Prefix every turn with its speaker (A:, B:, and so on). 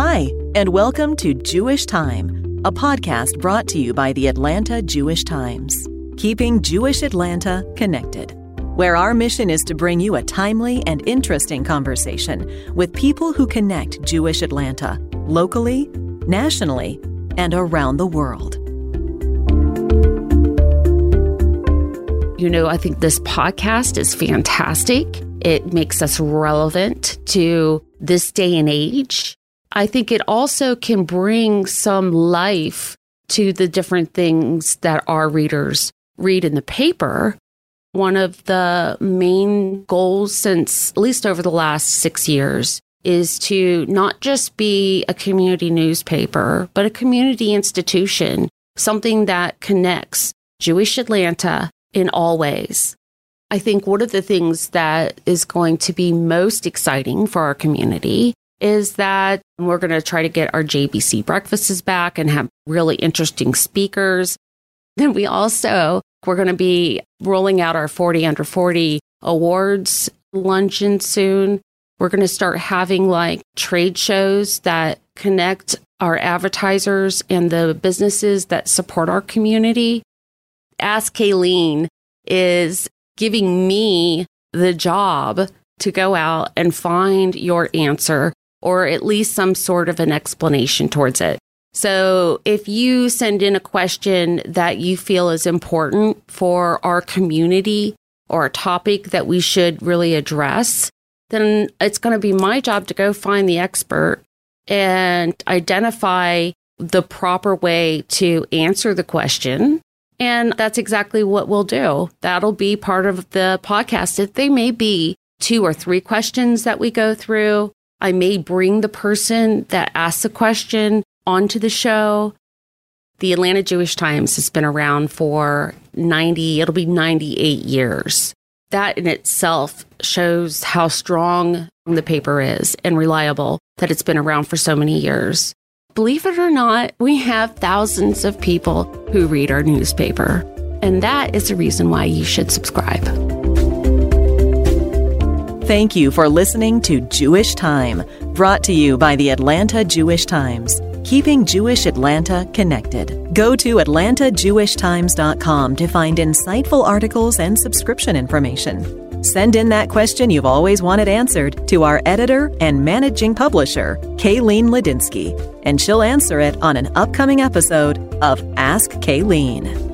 A: Hi, and welcome to Jewish Time, a podcast brought to you by the Atlanta Jewish Times, keeping Jewish Atlanta connected, where our mission is to bring you a timely and interesting conversation with people who connect Jewish Atlanta locally, nationally, and around the world.
B: You know, I think this podcast is fantastic. It makes us relevant to this day and age. I think it also can bring some life to the different things that our readers read in the paper. One of the main goals since at least over the last six years is to not just be a community newspaper, but a community institution, something that connects Jewish Atlanta in all ways. I think one of the things that is going to be most exciting for our community is that we're going to try to get our JBC breakfasts back and have really interesting speakers. Then we also, we're going to be rolling out our 40 under 40 awards luncheon soon. We're going to start having like trade shows that connect our advertisers and the businesses that support our community. Ask Kaylene is giving me the job to go out and find your answer or at least some sort of an explanation towards it. So if you send in a question that you feel is important for our community or a topic that we should really address, then it's going to be my job to go find the expert and identify the proper way to answer the question. And that's exactly what we'll do. That'll be part of the podcast. If they may be two or three questions that we go through, I may bring the person that asked the question onto the show. The Atlanta Jewish Times has been around for 90, it'll be 98 years. That in itself shows how strong the paper is and reliable that it's been around for so many years. Believe it or not, we have thousands of people who read our newspaper. And that is the reason why you should subscribe.
A: Thank you for listening to Jewish Time, brought to you by the Atlanta Jewish Times, keeping Jewish Atlanta connected. Go to atlantajewishtimes.com to find insightful articles and subscription information. Send in that question you've always wanted answered to our editor and managing publisher, Kaylene Ladinsky, and she'll answer it on an upcoming episode of Ask Kaylene.